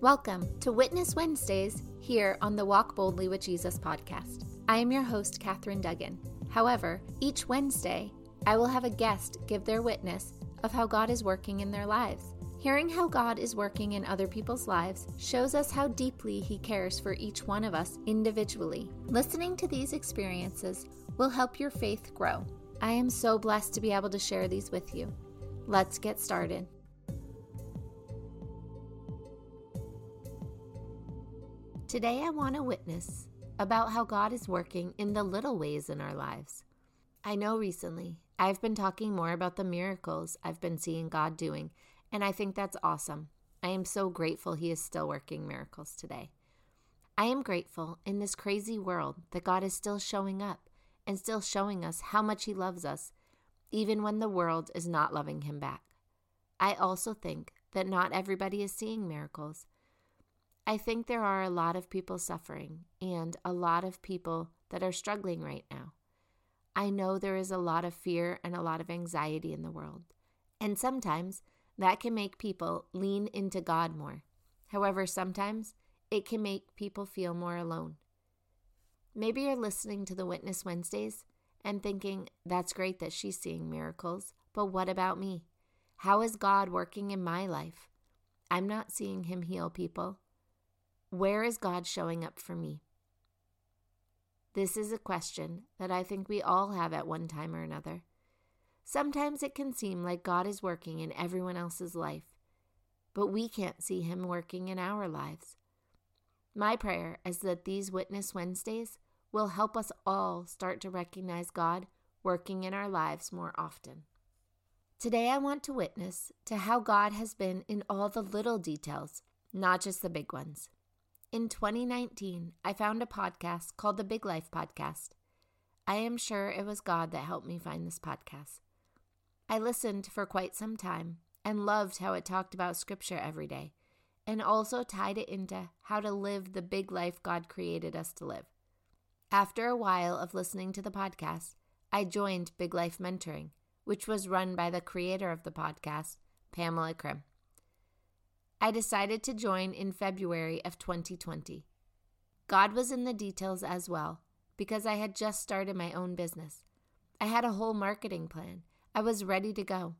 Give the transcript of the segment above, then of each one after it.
Welcome to Witness Wednesdays here on the Walk Boldly with Jesus podcast. I am your host, Catherine Duggan. However, each Wednesday, I will have a guest give their witness of how God is working in their lives. Hearing how God is working in other people's lives shows us how deeply He cares for each one of us individually. Listening to these experiences will help your faith grow. I am so blessed to be able to share these with you. Let's get started. Today, I want to witness about how God is working in the little ways in our lives. I know recently I've been talking more about the miracles I've been seeing God doing and I think that's awesome. I am so grateful He is still working miracles today. I am grateful in this crazy world that God is still showing up and still showing us how much He loves us, even when the world is not loving Him back. I also think that not everybody is seeing miracles. I think there are a lot of people suffering and a lot of people that are struggling right now. I know there is a lot of fear and a lot of anxiety in the world. And sometimes that can make people lean into God more. However, sometimes it can make people feel more alone. Maybe you're listening to the Witness Wednesdays and thinking, that's great that she's seeing miracles, but what about me? How is God working in my life? I'm not seeing Him heal people. Where is God showing up for me? This is a question that I think we all have at one time or another. Sometimes it can seem like God is working in everyone else's life, but we can't see Him working in our lives. My prayer is that these Witness Wednesdays will help us all start to recognize God working in our lives more often. Today, I want to witness to how God has been in all the little details, not just the big ones. In 2019, I found a podcast called the Big Life Podcast. I am sure it was God that helped me find this podcast. I listened for quite some time and loved how it talked about scripture every day and also tied it into how to live the big life God created us to live. After a while of listening to the podcast, I joined Big Life Mentoring, which was run by the creator of the podcast, Pamela Krim. I decided to join in February of 2020. God was in the details as well because I had just started my own business. I had a whole marketing plan I was ready to go.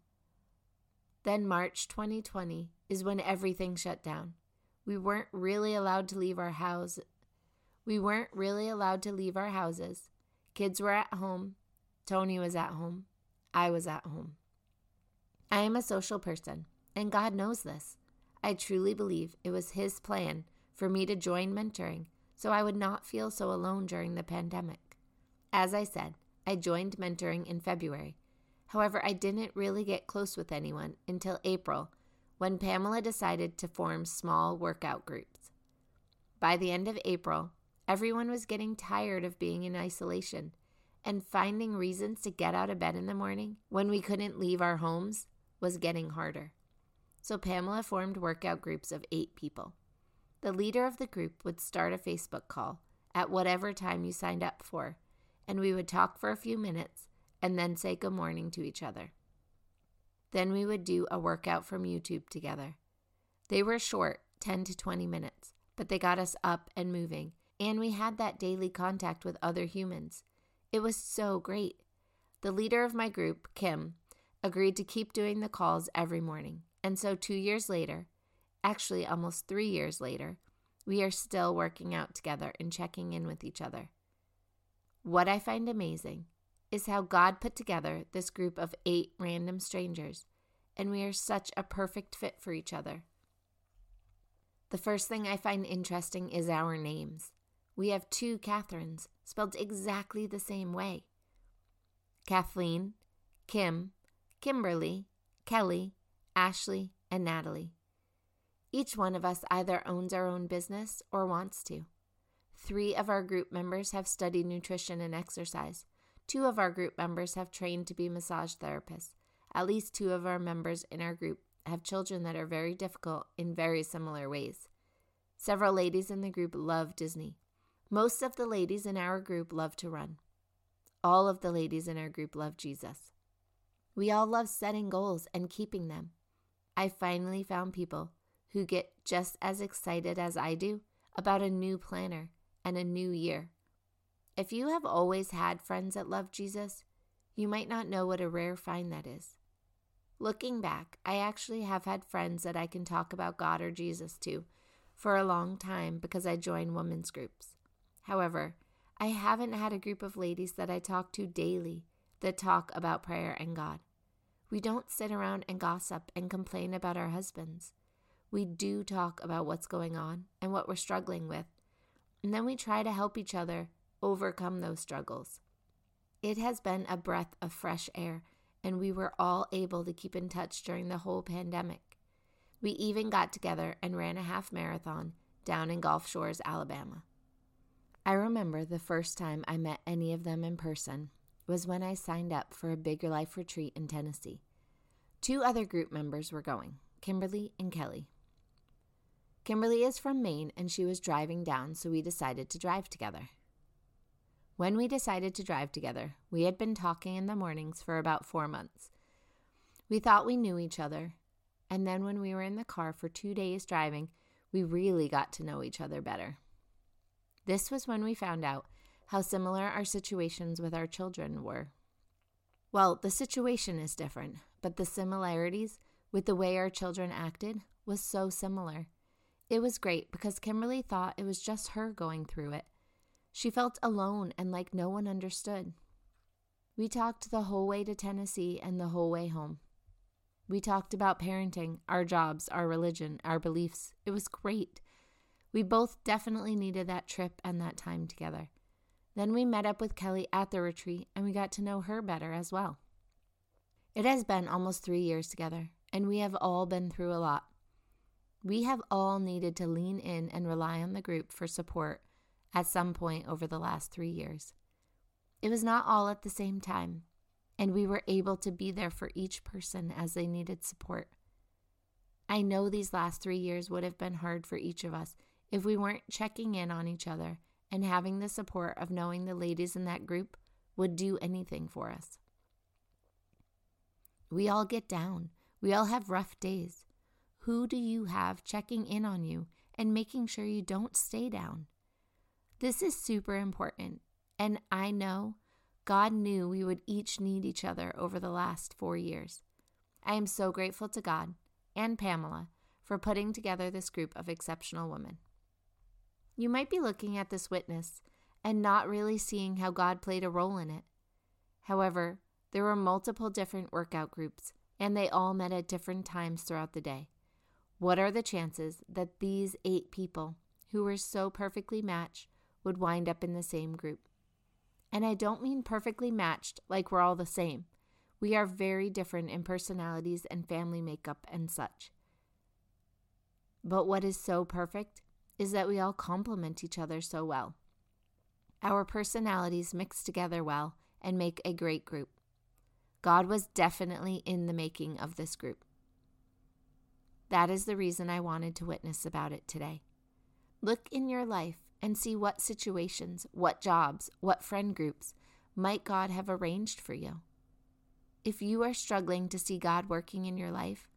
Then March 2020 is when everything shut down. We weren't really allowed to leave our house. We weren't really allowed to leave our houses. Kids were at home. Tony was at home. I was at home. I am a social person, and God knows this. I truly believe it was His plan for me to join mentoring so I would not feel so alone during the pandemic. As I said, I joined mentoring in February However, I didn't really get close with anyone until April when Pamela decided to form small workout groups. By the end of April, everyone was getting tired of being in isolation and finding reasons to get out of bed in the morning when we couldn't leave our homes was getting harder. So Pamela formed workout groups of eight people. The leader of the group would start a Facebook call at whatever time you signed up for, and we would talk for a few minutes and then say good morning to each other. Then we would do a workout from YouTube together. They were short, 10 to 20 minutes, but they got us up and moving, and we had that daily contact with other humans. It was so great. The leader of my group, Kim, agreed to keep doing the calls every morning. And so, two years later, actually almost three years later, we are still working out together and checking in with each other. What I find amazing is how God put together this group of eight random strangers, and we are such a perfect fit for each other. The first thing I find interesting is our names. We have two Catherines, spelled exactly the same way Kathleen, Kim, Kimberly, Kelly, Ashley, and Natalie. Each one of us either owns our own business or wants to. Three of our group members have studied nutrition and exercise Two of our group members have trained to be massage therapists. At least two of our members in our group have children that are very difficult in very similar ways. Several ladies in the group love Disney. Most of the ladies in our group love to run. All of the ladies in our group love Jesus. We all love setting goals and keeping them. I finally found people who get just as excited as I do about a new planner and a new year. If you have always had friends that love Jesus, you might not know what a rare find that is. Looking back, I actually have had friends that I can talk about God or Jesus to for a long time because I join women's groups. However, I haven't had a group of ladies that I talk to daily that talk about prayer and God. We don't sit around and gossip and complain about our husbands. We do talk about what's going on and what we're struggling with, and then we try to help each other overcome those struggles. It has been a breath of fresh air, and we were all able to keep in touch during the whole pandemic. We even got together and ran a half marathon down in Gulf Shores, Alabama. I remember the first time I met any of them in person was when I signed up for a Bigger Life retreat in Tennessee. Two other group members were going Kimberly and Kelly. Kimberly is from Maine and she was driving down, so we decided to drive together. When we decided to drive together, we had been talking in the mornings for about four months. We thought we knew each other, and then when we were in the car for two days driving, we really got to know each other better. This was when we found out how similar our situations with our children were. Well, the situation is different, but the similarities with the way our children acted was so similar. It was great because Kimberly thought it was just her going through it. She felt alone and like no one understood. We talked the whole way to Tennessee and the whole way home. We talked about parenting, our jobs, our religion, our beliefs. It was great. We both definitely needed that trip and that time together. Then we met up with Kelly at the retreat and we got to know her better as well. It has been almost three years together, and we have all been through a lot. We have all needed to lean in and rely on the group for support at some point over the last three years. It was not all at the same time, and we were able to be there for each person as they needed support. I know these last three years would have been hard for each of us if we weren't checking in on each other and having the support of knowing the ladies in that group would do anything for us. We all get down. We all have rough days. Who do you have checking in on you and making sure you don't stay down? This is super important, and I know God knew we would each need each other over the last four years. I am so grateful to God and Pamela for putting together this group of exceptional women. You might be looking at this witness and not really seeing how God played a role in it. However, there were multiple different workout groups, and they all met at different times throughout the day. What are the chances that these eight people, who were so perfectly matched, would wind up in the same group? And I don't mean perfectly matched like we're all the same. We are very different in personalities and family makeup and such. But what is so perfect is that we all complement each other so well. Our personalities mix together well and make a great group. God was definitely in the making of this group. That is the reason I wanted to witness about it today. Look in your life and see what situations, what jobs, what friend groups might God have arranged for you. If you are struggling to see God working in your life,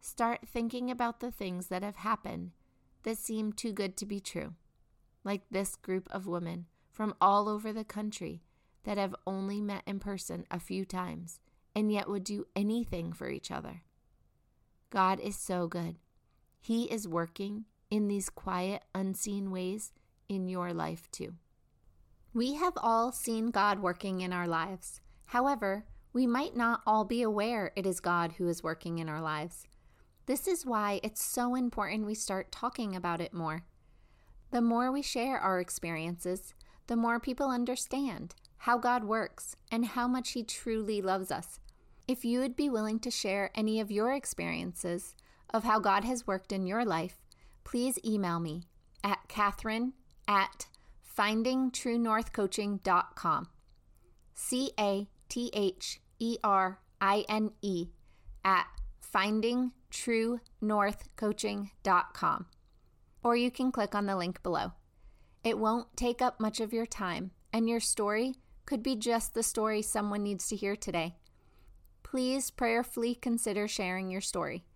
start thinking about the things that have happened that seem too good to be true, like this group of women from all over the country that have only met in person a few times and yet would do anything for each other. God is so good. He is working in these quiet, unseen ways in your life too. We have all seen God working in our lives. However, we might not all be aware it is God who is working in our lives. This is why it's so important we start talking about it more. The more we share our experiences, the more people understand how God works and how much He truly loves us. If you would be willing to share any of your experiences of how God has worked in your life, please email me at Catherine at findingtruenorthcoaching.com. C A T H E R I N E at findingtruenorthcoaching.com. Or you can click on the link below. It won't take up much of your time, and your story could be just the story someone needs to hear today. Please prayerfully consider sharing your story.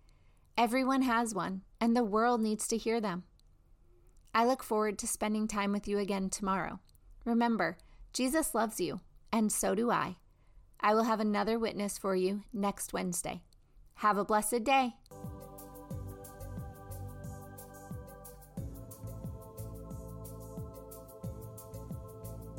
Everyone has one, and the world needs to hear them. I look forward to spending time with you again tomorrow. Remember, Jesus loves you, and so do I. I will have another witness for you next Wednesday. Have a blessed day.